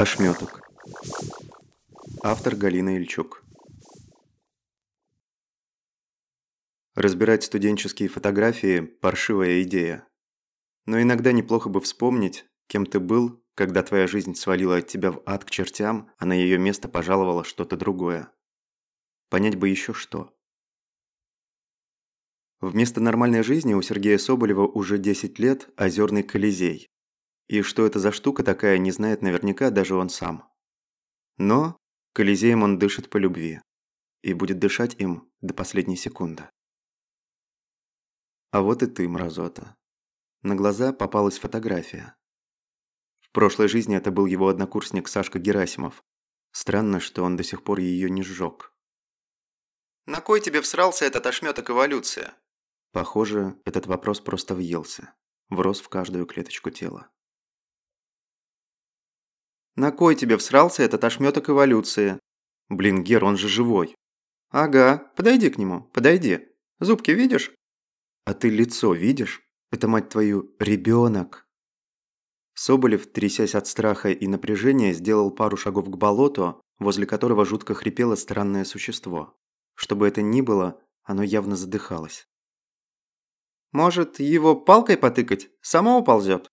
Ошметок. Автор Галина Ильчук. Разбирать студенческие фотографии – паршивая идея. Но иногда неплохо бы вспомнить, кем ты был, когда твоя жизнь свалила от тебя в ад к чертям, а на ее место пожаловало что-то другое. Понять бы еще что. Вместо нормальной жизни у Сергея Соболева уже 10 лет озерный колизей. И что это за штука такая, не знает наверняка даже он сам. Но колизеем он дышит по любви. И будет дышать им до последней секунды. А вот и ты, мразота. На глаза попалась фотография. В прошлой жизни это был его однокурсник Сашка Герасимов. Странно, что он до сих пор ее не сжег. «На кой тебе всрался этот ошметок эволюция?» Похоже, этот вопрос просто въелся. Врос в каждую клеточку тела. На кой тебе всрался этот ошметок эволюции? Блин, Гер, он же живой. Ага, подойди к нему, подойди. Зубки видишь? А ты лицо видишь? Это, мать твою, ребенок. Соболев, трясясь от страха и напряжения, сделал пару шагов к болоту, возле которого жутко хрипело странное существо. Что бы это ни было, оно явно задыхалось. «Может, его палкой потыкать? Само уползет?»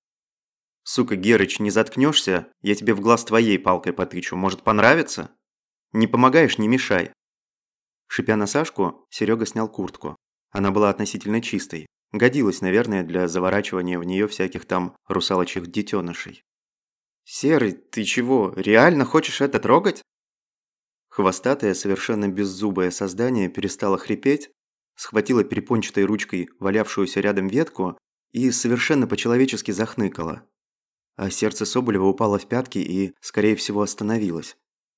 «Сука, Герыч, не заткнешься? Я тебе в глаз твоей палкой потычу. Может, понравится?» «Не помогаешь, не мешай». Шипя на Сашку, Серега снял куртку. Она была относительно чистой. Годилась, наверное, для заворачивания в нее всяких там русалочьих детенышей. «Серый, ты чего, реально хочешь это трогать?» Хвостатое, совершенно беззубое создание перестало хрипеть, схватило перепончатой ручкой валявшуюся рядом ветку и совершенно по-человечески захныкало а сердце Соболева упало в пятки и, скорее всего, остановилось,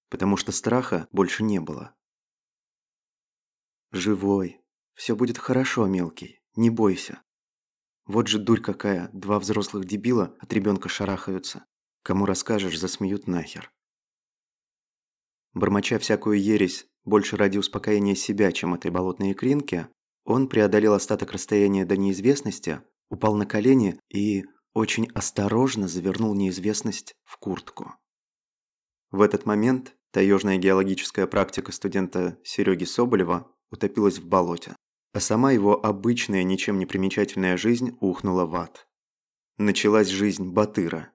потому что страха больше не было. «Живой. Все будет хорошо, мелкий. Не бойся. Вот же дурь какая, два взрослых дебила от ребенка шарахаются. Кому расскажешь, засмеют нахер». Бормоча всякую ересь, больше ради успокоения себя, чем этой болотной икринки, он преодолел остаток расстояния до неизвестности, упал на колени и, очень осторожно завернул неизвестность в куртку. В этот момент таежная геологическая практика студента Сереги Соболева утопилась в болоте, а сама его обычная, ничем не примечательная жизнь ухнула в ад. Началась жизнь Батыра,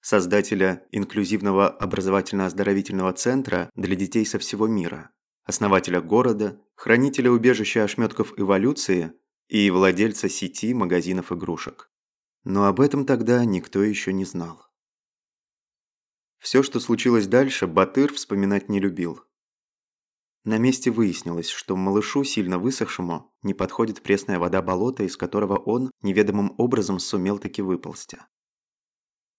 создателя инклюзивного образовательно-оздоровительного центра для детей со всего мира, основателя города, хранителя убежища ошметков эволюции и владельца сети магазинов игрушек. Но об этом тогда никто еще не знал. Все, что случилось дальше, Батыр вспоминать не любил. На месте выяснилось, что малышу, сильно высохшему, не подходит пресная вода болота, из которого он неведомым образом сумел таки выползти.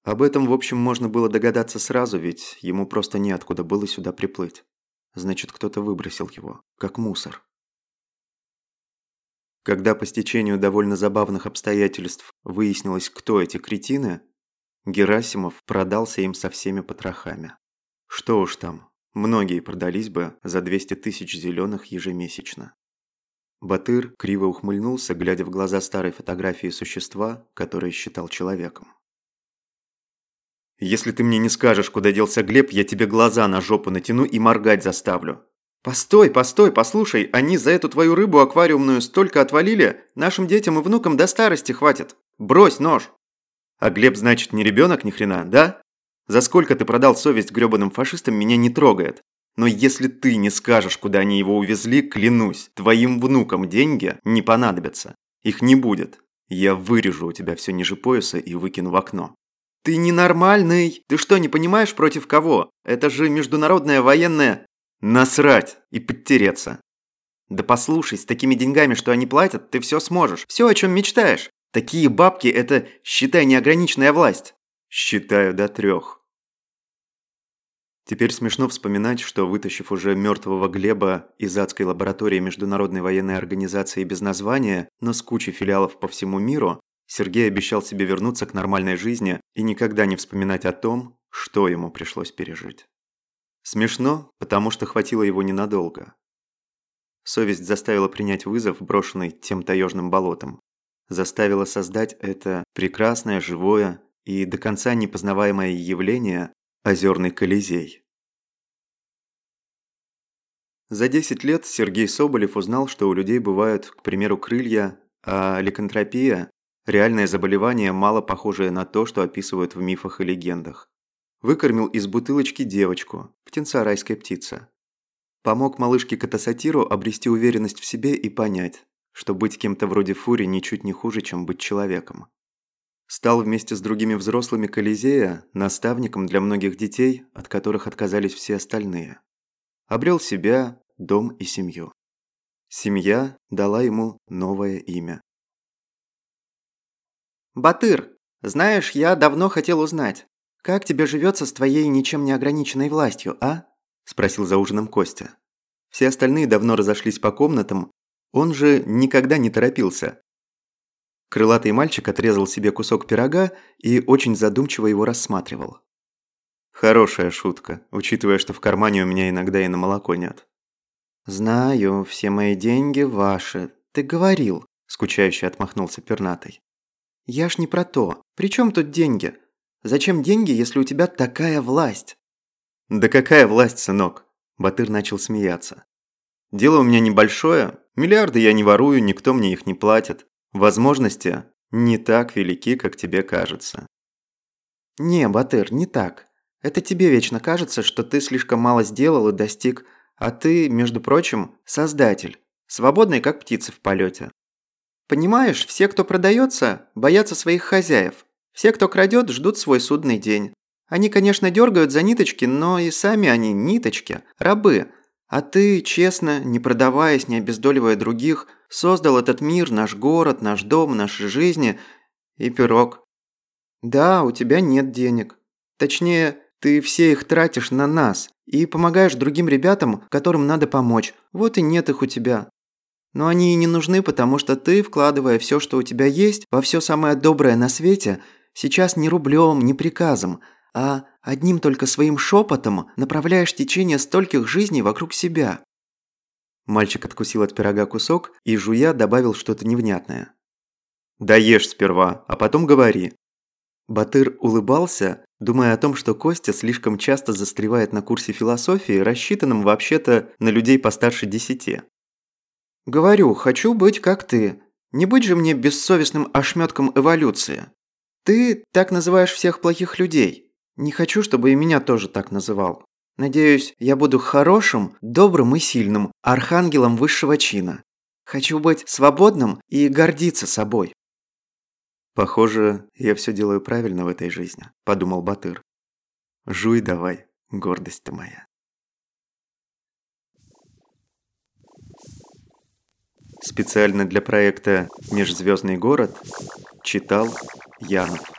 Об этом, в общем, можно было догадаться сразу, ведь ему просто неоткуда было сюда приплыть. Значит, кто-то выбросил его, как мусор. Когда по стечению довольно забавных обстоятельств выяснилось, кто эти кретины, Герасимов продался им со всеми потрохами. Что уж там, многие продались бы за 200 тысяч зеленых ежемесячно. Батыр криво ухмыльнулся, глядя в глаза старой фотографии существа, которое считал человеком. «Если ты мне не скажешь, куда делся Глеб, я тебе глаза на жопу натяну и моргать заставлю. «Постой, постой, послушай, они за эту твою рыбу аквариумную столько отвалили, нашим детям и внукам до старости хватит. Брось нож!» «А Глеб, значит, не ребенок ни хрена, да? За сколько ты продал совесть грёбаным фашистам, меня не трогает. Но если ты не скажешь, куда они его увезли, клянусь, твоим внукам деньги не понадобятся. Их не будет. Я вырежу у тебя все ниже пояса и выкину в окно». «Ты ненормальный! Ты что, не понимаешь, против кого? Это же международная военная...» Насрать и подтереться. Да послушай, с такими деньгами, что они платят, ты все сможешь. Все, о чем мечтаешь. Такие бабки – это, считай, неограниченная власть. Считаю до трех. Теперь смешно вспоминать, что вытащив уже мертвого Глеба из адской лаборатории Международной военной организации без названия, но с кучей филиалов по всему миру, Сергей обещал себе вернуться к нормальной жизни и никогда не вспоминать о том, что ему пришлось пережить. Смешно, потому что хватило его ненадолго. Совесть заставила принять вызов, брошенный тем таежным болотом. Заставила создать это прекрасное, живое и до конца непознаваемое явление, Озерный Колизей. За 10 лет Сергей Соболев узнал, что у людей бывают, к примеру, крылья, а ликантропия – реальное заболевание, мало похожее на то, что описывают в мифах и легендах. Выкормил из бутылочки девочку, птенца райской птицы. Помог малышке Катасатиру обрести уверенность в себе и понять, что быть кем-то вроде Фури ничуть не хуже, чем быть человеком. Стал вместе с другими взрослыми Колизея наставником для многих детей, от которых отказались все остальные. Обрел себя, дом и семью. Семья дала ему новое имя. «Батыр, знаешь, я давно хотел узнать, как тебе живется с твоей ничем не ограниченной властью, а?» – спросил за ужином Костя. Все остальные давно разошлись по комнатам, он же никогда не торопился. Крылатый мальчик отрезал себе кусок пирога и очень задумчиво его рассматривал. Хорошая шутка, учитывая, что в кармане у меня иногда и на молоко нет. «Знаю, все мои деньги ваши. Ты говорил», – скучающе отмахнулся пернатый. «Я ж не про то. При чем тут деньги? Зачем деньги, если у тебя такая власть?» «Да какая власть, сынок?» – Батыр начал смеяться. «Дело у меня небольшое. Миллиарды я не ворую, никто мне их не платит. Возможности не так велики, как тебе кажется». «Не, Батыр, не так. Это тебе вечно кажется, что ты слишком мало сделал и достиг, а ты, между прочим, создатель, свободный как птица в полете. Понимаешь, все, кто продается, боятся своих хозяев. Все, кто крадет, ждут свой судный день. Они, конечно, дергают за ниточки, но и сами они ниточки, рабы. А ты, честно, не продаваясь, не обездоливая других, создал этот мир, наш город, наш дом, наши жизни и пирог. Да, у тебя нет денег. Точнее, ты все их тратишь на нас и помогаешь другим ребятам, которым надо помочь. Вот и нет их у тебя. Но они и не нужны, потому что ты, вкладывая все, что у тебя есть, во все самое доброе на свете, сейчас не рублем, не приказом, а одним только своим шепотом направляешь течение стольких жизней вокруг себя. Мальчик откусил от пирога кусок и, жуя, добавил что-то невнятное. «Да ешь сперва, а потом говори». Батыр улыбался, думая о том, что Костя слишком часто застревает на курсе философии, рассчитанном вообще-то на людей постарше десяти. «Говорю, хочу быть как ты. Не быть же мне бессовестным ошметком эволюции. Ты так называешь всех плохих людей. Не хочу, чтобы и меня тоже так называл. Надеюсь, я буду хорошим, добрым и сильным архангелом высшего чина. Хочу быть свободным и гордиться собой. «Похоже, я все делаю правильно в этой жизни», – подумал Батыр. «Жуй давай, гордость ты моя». Специально для проекта «Межзвездный город» читал Янов.